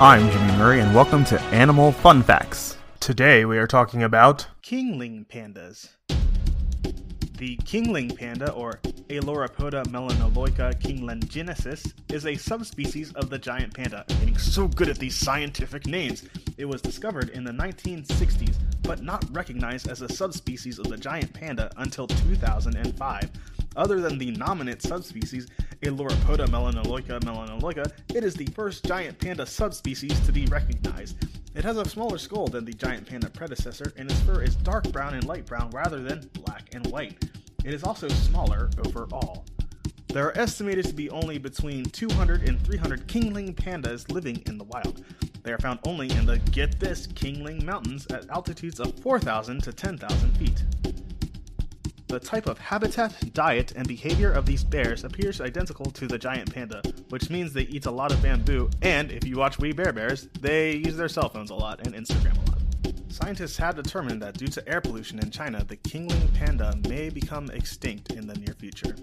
I'm Jimmy Murray, and welcome to Animal Fun Facts. Today we are talking about Qinling pandas. The Qinling panda, or Ailuropoda melanoleuca kinglengenesis, is a subspecies of the giant panda. Getting so good at these scientific names. It was discovered in the 1960s, but not recognized as a subspecies of the giant panda until 2005. Other than the nominate subspecies, Ailuropoda melanoleuca melanoleuca, it is the first giant panda subspecies to be recognized. It has a smaller skull than the giant panda predecessor, and its fur is dark brown and light brown rather than black and white. It is also smaller overall. There are estimated to be only between 200 and 300 Qinling pandas living in the wild. They are found only in the, get this, Qinling Mountains at altitudes of 4,000 to 10,000 feet. The type of habitat, diet, and behavior of these bears appears identical to the giant panda, which means they eat a lot of bamboo, and if you watch We Bare Bears, they use their cell phones a lot and Instagram a lot. Scientists have determined that due to air pollution in China, the Qinling panda may become extinct in the near future.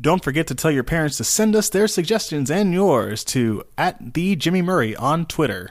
Don't forget to tell your parents to send us their suggestions and yours to at the Jimmy Murray on Twitter.